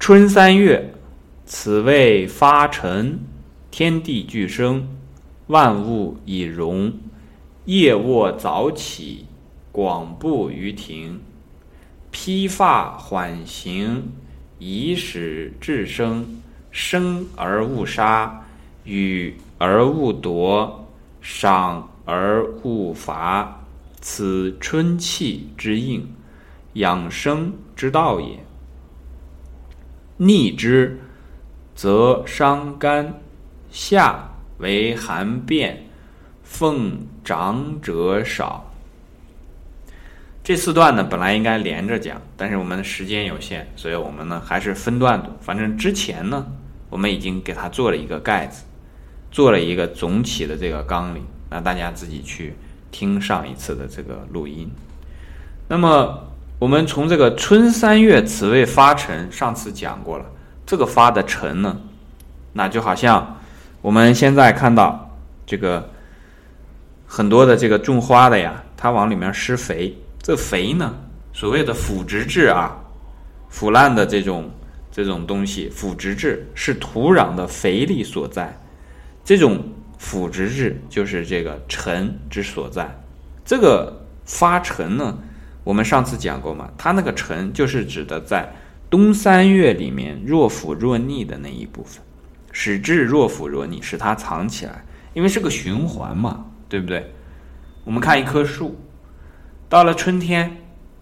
春三月，此谓发陈，天地俱生，万物以荣。夜卧早起，广步于庭。披发缓行，以使至生。生而勿杀，予而勿夺，赏而勿罚。此春气之应，养生之道也。逆之，则伤肝；夏为寒变，奉长者少。这四段呢，本来应该连着讲，但是我们的时间有限，所以我们呢还是分段读。反正之前呢，我们已经给它做了一个盖子，做了一个总体的这个纲领，那大家自己去听上一次的这个录音。那么。我们从这个春三月，此谓发陈，上次讲过了。这个发的陈呢，那就好像我们现在看到这个很多的这个种花的呀，它往里面施肥。这肥呢，所谓的腐殖质啊，腐烂的这种这种东西，腐殖质是土壤的肥力所在。这种腐殖质就是这个陈之所在。这个发陈呢？我们上次讲过嘛，它那个沉就是指的在冬三月里面若腐若逆的那一部分，使之若腐若逆，使它藏起来，因为是个循环嘛，对不对？我们看一棵树，到了春天，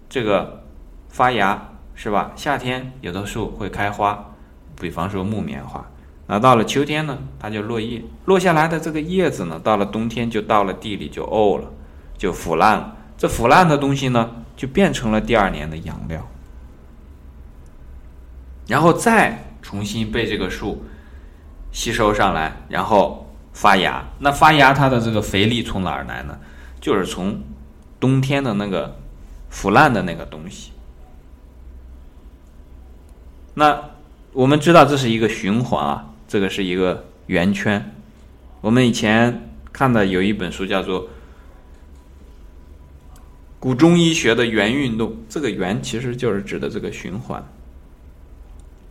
这个发芽是吧？夏天有的树会开花，比方说木棉花，那到了秋天呢，它就落叶，落下来的这个叶子呢，到了冬天就到了地里就沤了，就腐烂了。这腐烂的东西呢？就变成了第二年的养料，然后再重新被这个树吸收上来，然后发芽。那发芽它的这个肥力从哪儿来呢？就是从冬天的那个腐烂的那个东西。那我们知道这是一个循环啊，这个是一个圆圈。我们以前看的有一本书叫做。古中医学的元运动，这个元其实就是指的这个循环。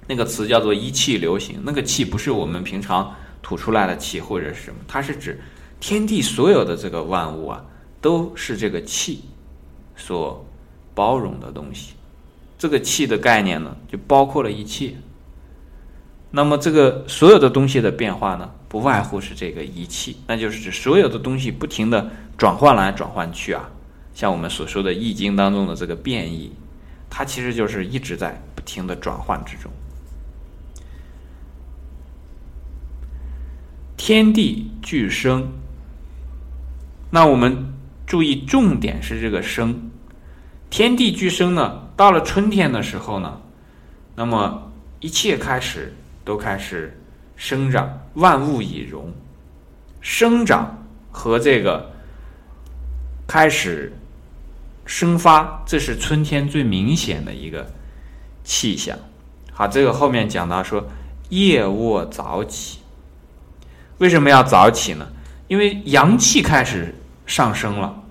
那个词叫做一气流行，那个气不是我们平常吐出来的气或者是什么，它是指天地所有的这个万物啊，都是这个气所包容的东西。这个气的概念呢，就包括了一切。那么这个所有的东西的变化呢，不外乎是这个一气，那就是指所有的东西不停的转换来转换去啊。像我们所说的《易经》当中的这个变异，它其实就是一直在不停的转换之中。天地俱生，那我们注意重点是这个生。天地俱生呢，到了春天的时候呢，那么一切开始都开始生长，万物以荣。生长和这个开始。生发，这是春天最明显的一个气象。好，这个后面讲到说，夜卧早起，为什么要早起呢？因为阳气开始上升了，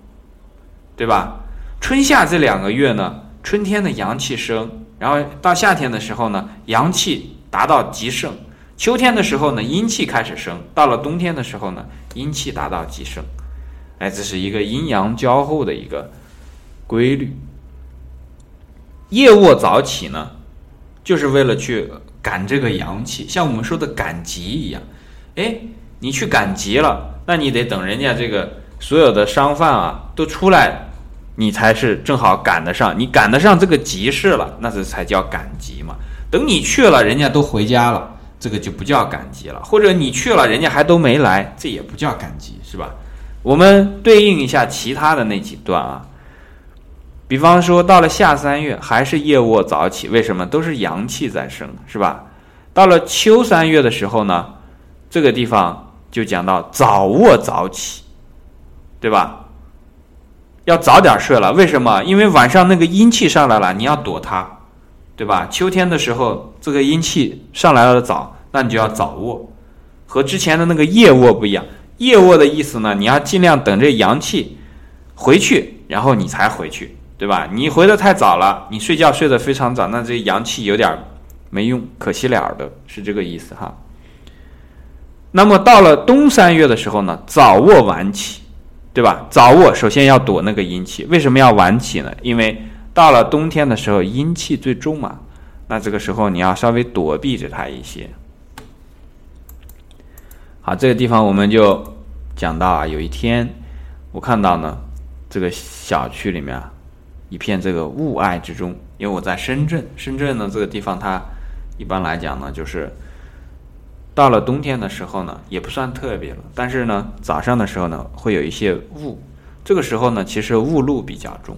对吧？春夏这两个月呢，春天的阳气升，然后到夏天的时候呢，阳气达到极盛；秋天的时候呢，阴气开始升，到了冬天的时候呢，阴气达到极盛。哎，这是一个阴阳交互的一个。规律，夜卧早起呢，就是为了去赶这个阳气，像我们说的赶集一样。哎，你去赶集了，那你得等人家这个所有的商贩啊都出来，你才是正好赶得上。你赶得上这个集市了，那这才叫赶集嘛。等你去了，人家都回家了，这个就不叫赶集了。或者你去了，人家还都没来，这也不叫赶集，是吧？我们对应一下其他的那几段啊。比方说，到了夏三月还是夜卧早起，为什么？都是阳气在生，是吧？到了秋三月的时候呢，这个地方就讲到早卧早起，对吧？要早点睡了，为什么？因为晚上那个阴气上来了，你要躲它，对吧？秋天的时候，这个阴气上来了早，那你就要早卧，和之前的那个夜卧不一样。夜卧的意思呢，你要尽量等这阳气回去，然后你才回去。对吧？你回的太早了，你睡觉睡得非常早，那这阳气有点没用，可惜了的，是这个意思哈。那么到了冬三月的时候呢，早卧晚起，对吧？早卧首先要躲那个阴气，为什么要晚起呢？因为到了冬天的时候，阴气最重嘛，那这个时候你要稍微躲避着它一些。好，这个地方我们就讲到啊，有一天我看到呢，这个小区里面啊，一片这个雾霭之中，因为我在深圳，深圳呢这个地方它一般来讲呢，就是到了冬天的时候呢，也不算特别了，但是呢，早上的时候呢，会有一些雾，这个时候呢，其实雾露比较重，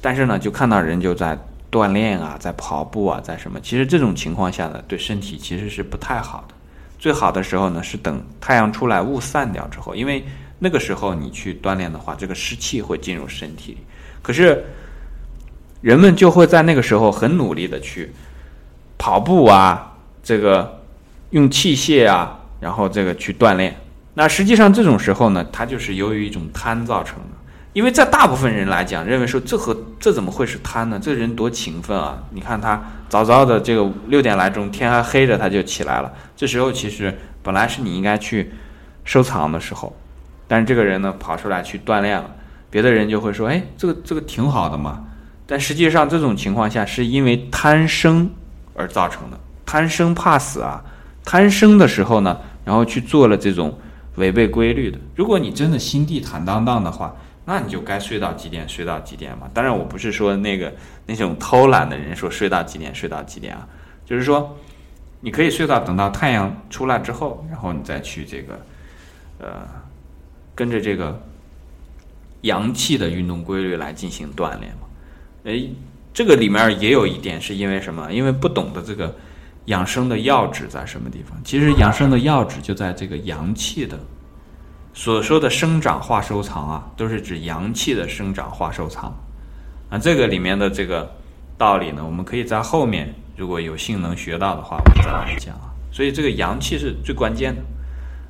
但是呢，就看到人就在锻炼啊，在跑步啊，在什么，其实这种情况下呢，对身体其实是不太好的。最好的时候呢，是等太阳出来，雾散掉之后，因为那个时候你去锻炼的话，这个湿气会进入身体里。可是人们就会在那个时候很努力的去跑步啊，这个用器械啊，然后这个去锻炼。那实际上这种时候呢，它就是由于一种贪造成的。因为在大部分人来讲，认为说这和这怎么会是贪呢？这人多勤奋啊！你看他早早的这个六点来钟，天还黑着他就起来了。这时候其实本来是你应该去收藏的时候，但是这个人呢跑出来去锻炼了，别的人就会说：“哎，这个这个挺好的嘛。”但实际上这种情况下是因为贪生而造成的，贪生怕死啊！贪生的时候呢，然后去做了这种违背规律的。如果你真的心地坦荡荡的话，那你就该睡到几点睡到几点嘛。当然，我不是说那个那种偷懒的人说睡到几点睡到几点啊，就是说你可以睡到等到太阳出来之后，然后你再去这个呃跟着这个阳气的运动规律来进行锻炼嘛。哎，这个里面也有一点是因为什么？因为不懂得这个养生的要旨在什么地方。其实养生的要旨就在这个阳气的。所说的生长化收藏啊，都是指阳气的生长化收藏。啊，这个里面的这个道理呢，我们可以在后面如果有幸能学到的话，我们再来讲啊。所以这个阳气是最关键的。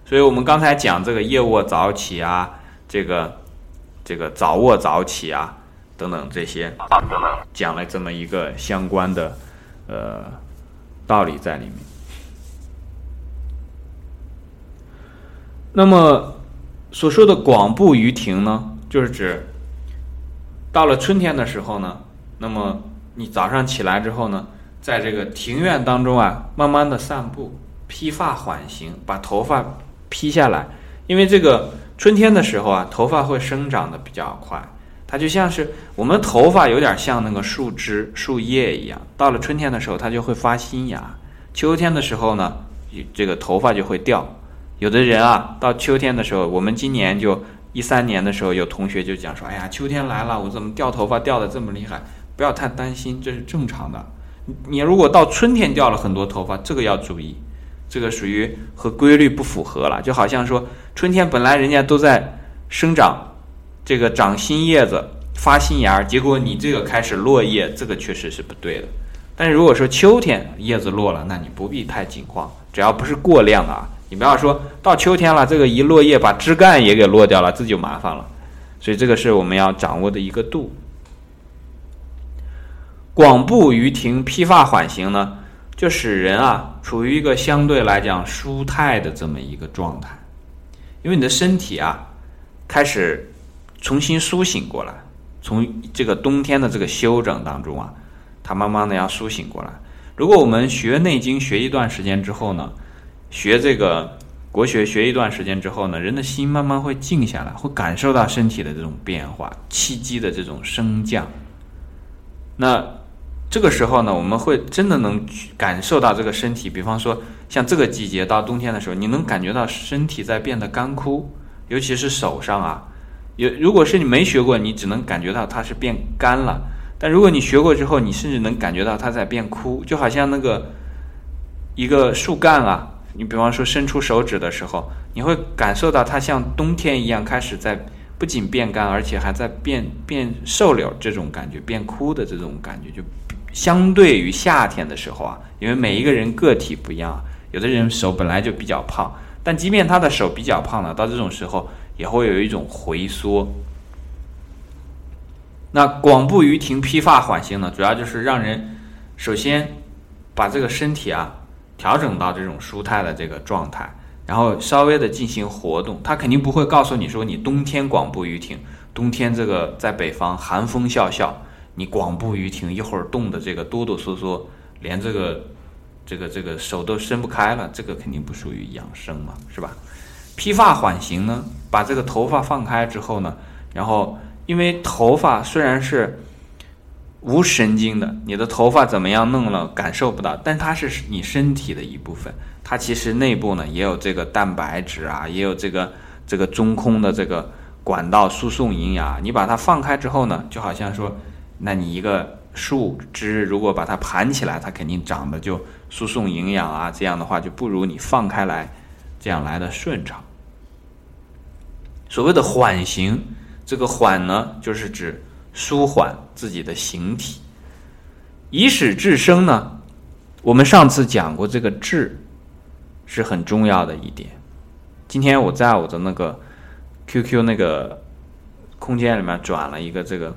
所以我们刚才讲这个夜卧早起啊，这个这个早卧早起啊，等等这些，讲了这么一个相关的呃道理在里面。那么。所说的广步于庭呢，就是指到了春天的时候呢，那么你早上起来之后呢，在这个庭院当中啊，慢慢的散步，披发缓行，把头发披下来。因为这个春天的时候啊，头发会生长的比较快，它就像是我们头发有点像那个树枝、树叶一样，到了春天的时候，它就会发新芽。秋天的时候呢，这个头发就会掉。有的人啊，到秋天的时候，我们今年就一三年的时候，有同学就讲说：“哎呀，秋天来了，我怎么掉头发掉的这么厉害？不要太担心，这是正常的。你如果到春天掉了很多头发，这个要注意，这个属于和规律不符合了。就好像说，春天本来人家都在生长，这个长新叶子、发新芽，结果你这个开始落叶，这个确实是不对的。但是如果说秋天叶子落了，那你不必太惊慌，只要不是过量啊。”你不要说到秋天了，这个一落叶把枝干也给落掉了，这就麻烦了。所以这个是我们要掌握的一个度。广步于庭，披发缓行呢，就使人啊处于一个相对来讲舒泰的这么一个状态，因为你的身体啊开始重新苏醒过来，从这个冬天的这个休整当中啊，它慢慢的要苏醒过来。如果我们学《内经》学一段时间之后呢？学这个国学学一段时间之后呢，人的心慢慢会静下来，会感受到身体的这种变化，气机的这种升降。那这个时候呢，我们会真的能感受到这个身体，比方说像这个季节到冬天的时候，你能感觉到身体在变得干枯，尤其是手上啊。有如果是你没学过，你只能感觉到它是变干了；但如果你学过之后，你甚至能感觉到它在变枯，就好像那个一个树干啊。你比方说伸出手指的时候，你会感受到它像冬天一样开始在不仅变干，而且还在变变瘦柳这种感觉，变枯的这种感觉，就相对于夏天的时候啊，因为每一个人个体不一样，有的人手本来就比较胖，但即便他的手比较胖了，到这种时候也会有一种回缩。那广步于庭，披发缓行呢，主要就是让人首先把这个身体啊调整到这种舒泰的这个状态，然后稍微的进行活动。他肯定不会告诉你说你冬天广步于庭，冬天这个在北方寒风啸啸，你广步于庭，一会儿冻得这个哆哆嗦嗦，连这个这个这个手都伸不开了，这个肯定不属于养生嘛，是吧？披发缓刑呢，把这个头发放开之后呢，然后因为头发虽然是。无神经的，你的头发怎么样弄了感受不到，但它是你身体的一部分，它其实内部呢也有这个蛋白质啊，也有这个这个中空的这个管道输送营养。你把它放开之后呢，就好像说，那你一个树枝如果把它盘起来，它肯定长得就输送营养啊，这样的话就不如你放开来这样来的顺畅。所谓的缓刑，这个缓呢，就是指。舒缓自己的形体，以使治生呢？我们上次讲过，这个治是很重要的一点。今天我在我的那个 QQ 那个空间里面转了一个这个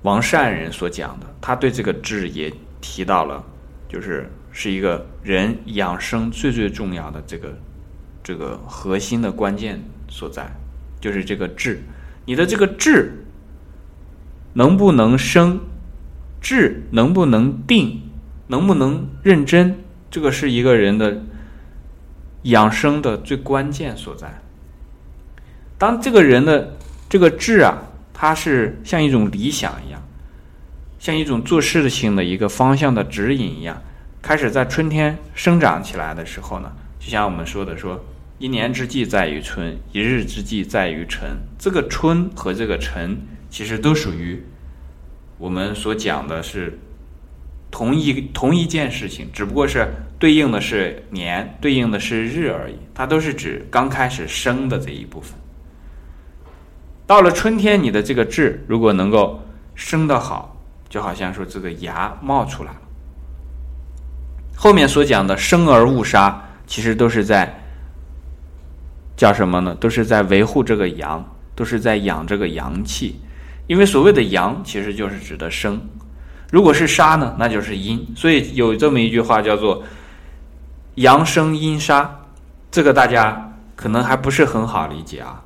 王善人所讲的，他对这个治也提到了，就是是一个人养生最最重要的这个这个核心的关键所在，就是这个治，你的这个治。能不能生，志能不能定，能不能认真，这个是一个人的养生的最关键所在。当这个人的这个志啊，它是像一种理想一样，像一种做事情的一个方向的指引一样，开始在春天生长起来的时候呢，就像我们说的说，一年之计在于春，一日之计在于晨。这个春和这个晨。其实都属于我们所讲的是同一同一件事情，只不过是对应的是年，对应的是日而已。它都是指刚开始生的这一部分。到了春天，你的这个痣如果能够生得好，就好像说这个芽冒出来了。后面所讲的生而勿杀，其实都是在叫什么呢？都是在维护这个阳，都是在养这个阳气。因为所谓的阳，其实就是指的生；如果是杀呢，那就是阴。所以有这么一句话叫做“阳生阴杀”，这个大家可能还不是很好理解啊。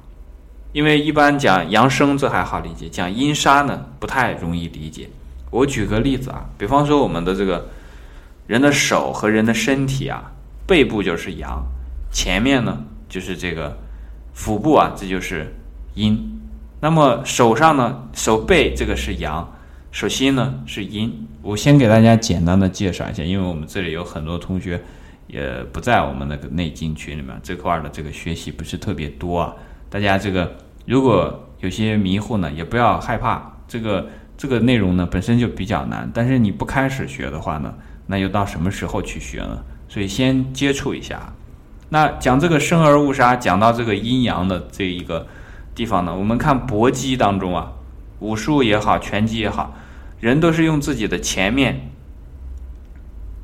因为一般讲阳生这还好理解，讲阴杀呢不太容易理解。我举个例子啊，比方说我们的这个人的手和人的身体啊，背部就是阳，前面呢就是这个腹部啊，这就是阴。那么手上呢，手背这个是阳，手心呢是阴。我先给大家简单的介绍一下，因为我们这里有很多同学也不在我们那个内经群里面，这块的这个学习不是特别多啊。大家这个如果有些迷糊呢，也不要害怕，这个这个内容呢本身就比较难，但是你不开始学的话呢，那又到什么时候去学呢？所以先接触一下。那讲这个生而勿杀，讲到这个阴阳的这一个。地方呢？我们看搏击当中啊，武术也好，拳击也好，人都是用自己的前面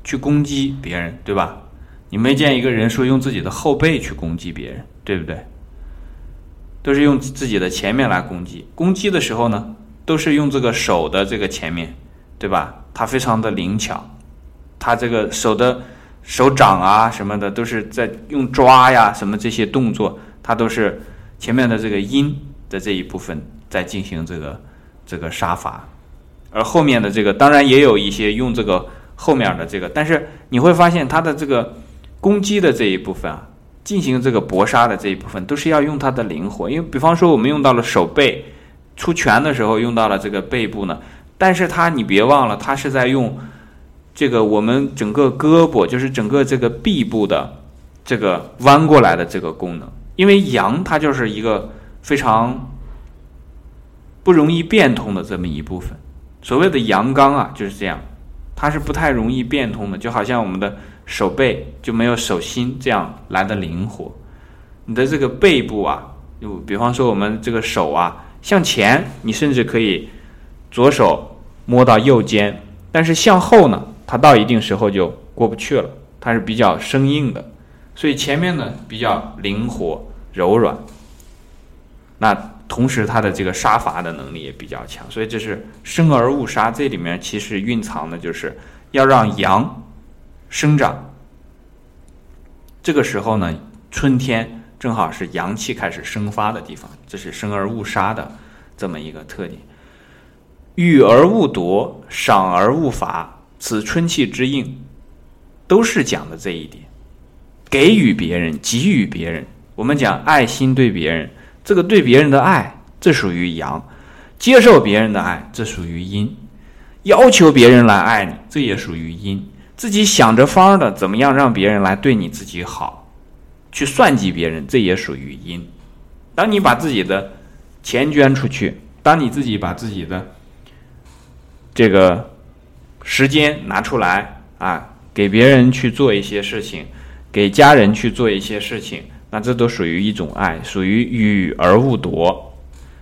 去攻击别人，对吧？你没见一个人说用自己的后背去攻击别人，对不对？都是用自己的前面来攻击。攻击的时候呢，都是用这个手的这个前面，对吧？它非常的灵巧，它这个手的手掌啊什么的，都是在用抓呀什么这些动作，它都是。前面的这个阴的这一部分在进行这个这个杀伐，而后面的这个当然也有一些用这个后面的这个，但是你会发现它的这个攻击的这一部分啊，进行这个搏杀的这一部分都是要用它的灵活，因为比方说我们用到了手背出拳的时候用到了这个背部呢，但是它你别忘了，它是在用这个我们整个胳膊，就是整个这个臂部的这个弯过来的这个功能。因为阳它就是一个非常不容易变通的这么一部分，所谓的阳刚啊就是这样，它是不太容易变通的，就好像我们的手背就没有手心这样来的灵活。你的这个背部啊，就比方说我们这个手啊向前，你甚至可以左手摸到右肩，但是向后呢，它到一定时候就过不去了，它是比较生硬的。所以前面呢比较灵活柔软，那同时它的这个杀伐的能力也比较强，所以这是生而勿杀。这里面其实蕴藏的就是要让阳生长。这个时候呢，春天正好是阳气开始生发的地方，这是生而勿杀的这么一个特点。予而勿夺，赏而勿罚，此春气之应，都是讲的这一点。给予别人，给予别人，我们讲爱心对别人，这个对别人的爱，这属于阳；接受别人的爱，这属于阴；要求别人来爱你，这也属于阴。自己想着方的怎么样让别人来对你自己好，去算计别人，这也属于阴。当你把自己的钱捐出去，当你自己把自己的这个时间拿出来啊，给别人去做一些事情，给家人去做一些事情，那这都属于一种爱，属于予而勿夺，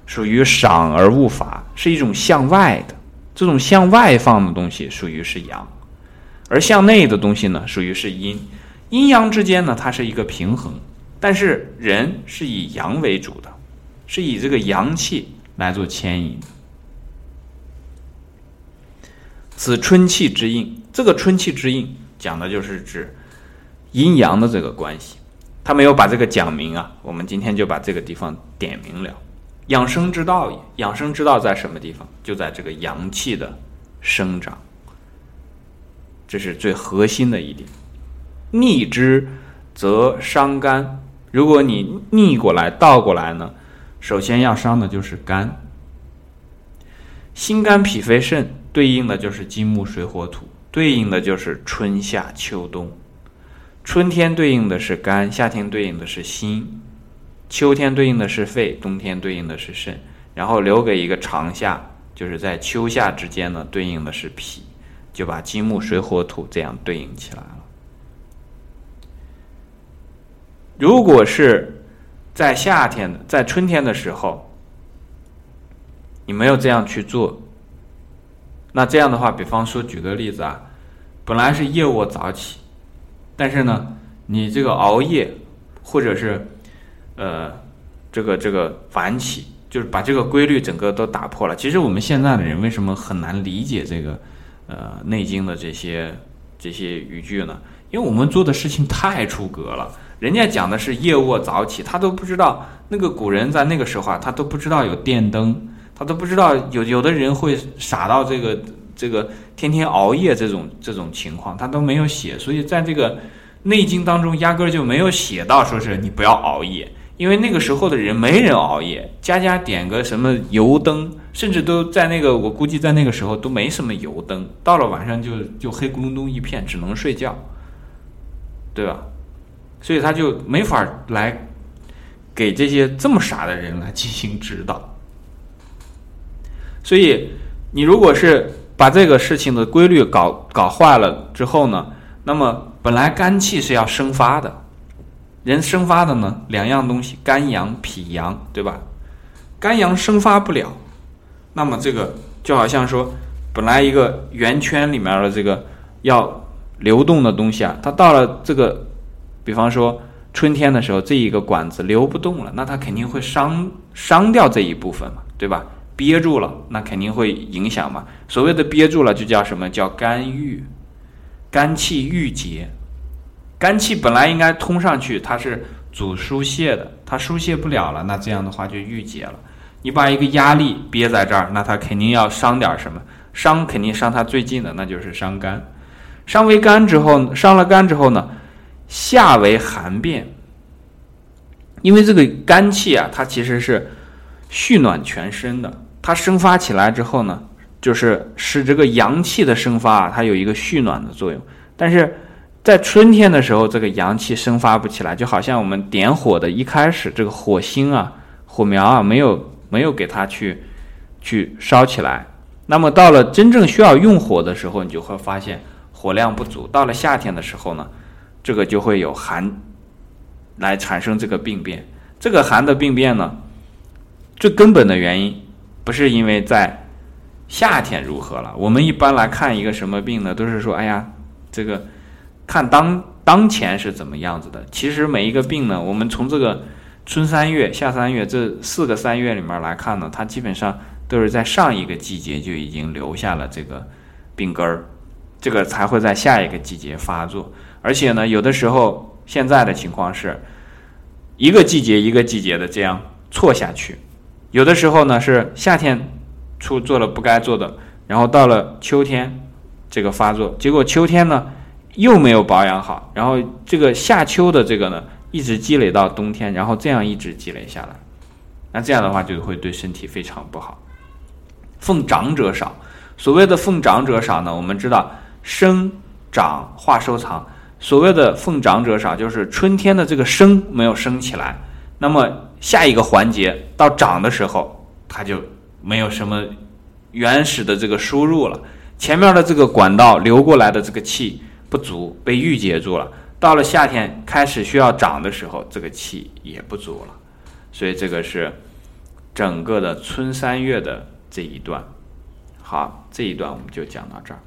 属于赏而勿罚，是一种向外的。这种向外放的东西，属于是阳。而向内的东西呢，属于是阴，阴阳之间呢，它是一个平衡，但是人是以阳为主的，是以这个阳气来做牵引。此春气之应，这个春气之应讲的就是指阴阳的这个关系，他没有把这个讲明啊，我们今天就把这个地方点明了。养生之道也，养生之道在什么地方？就在这个阳气的生长。这是最核心的一点，逆之则伤肝。如果你逆过来倒过来呢，首先要伤的就是肝。心肝脾肺肾对应的就是金木水火土，对应的就是春夏秋冬。春天对应的是肝，夏天对应的是心，秋天对应的是肺，冬天对应的是肾，然后留给一个长夏，就是在秋夏之间呢，对应的是脾。就把金木水火土这样对应起来了。如果是在夏天，在春天的时候，你没有这样去做，那这样的话，比方说举个例子啊，本来是夜卧早起，但是呢，你这个熬夜或者是呃这个这个晚起，就是把这个规律整个都打破了。其实我们现在的人为什么很难理解这个？呃，《内经》的这些这些语句呢，因为我们做的事情太出格了。人家讲的是夜卧早起，他都不知道那个古人在那个时候啊，他都不知道有电灯，他都不知道有有的人会傻到这个这个天天熬夜这种这种情况，他都没有写。所以在这个《内经》当中，压根儿就没有写到说是你不要熬夜。因为那个时候的人没人熬夜，家家点个什么油灯，甚至都在那个我估计在那个时候都没什么油灯，到了晚上就就黑咕隆咚一片，只能睡觉，对吧？所以他就没法来给这些这么傻的人来进行指导。所以你如果是把这个事情的规律搞搞坏了之后呢，那么本来肝气是要生发的。人生发的呢，两样东西，肝阳、脾阳，对吧？肝阳生发不了，那么这个就好像说，本来一个圆圈里面的这个要流动的东西啊，它到了这个，比方说春天的时候，这一个管子流不动了，那它肯定会伤伤掉这一部分嘛，对吧？憋住了，那肯定会影响嘛。所谓的憋住了，就叫什么叫肝郁，肝气郁结。肝气本来应该通上去，它是主疏泄的，它疏泄不了了，那这样的话就郁结了。你把一个压力憋在这儿，那它肯定要伤点什么，伤肯定伤它最近的，那就是伤肝。伤为肝之后，伤了肝之后呢，下为寒变。因为这个肝气啊，它其实是蓄暖全身的，它生发起来之后呢，就是使这个阳气的生发啊，它有一个蓄暖的作用，但是。在春天的时候，这个阳气生发不起来，就好像我们点火的一开始，这个火星啊、火苗啊，没有没有给它去去烧起来。那么到了真正需要用火的时候，你就会发现火量不足。到了夏天的时候呢，这个就会有寒来产生这个病变。这个寒的病变呢，最根本的原因不是因为在夏天如何了。我们一般来看一个什么病呢，都是说，哎呀，这个。看当当前是怎么样子的？其实每一个病呢，我们从这个春三月、夏三月这四个三月里面来看呢，它基本上都是在上一个季节就已经留下了这个病根儿。这个才会在下一个季节发作。而且呢，有的时候现在的情况是，一个季节一个季节的这样错下去，有的时候呢是夏天出做了不该做的，然后到了秋天这个发作，结果秋天呢又没有保养好，然后这个夏秋的这个呢一直积累到冬天，然后这样一直积累下来，那这样的话就会对身体非常不好。奉长者少，所谓的奉长者少呢，我们知道生长化收藏。所谓的奉长者少，就是春天的这个生没有生起来，那么下一个环节到长的时候，它就没有什么原始的这个输入了，前面的这个管道流过来的这个气不足，被郁结住了。到了夏天开始需要长的时候，这个气也不足了，所以这个是整个的春三月的这一段。好，这一段我们就讲到这儿。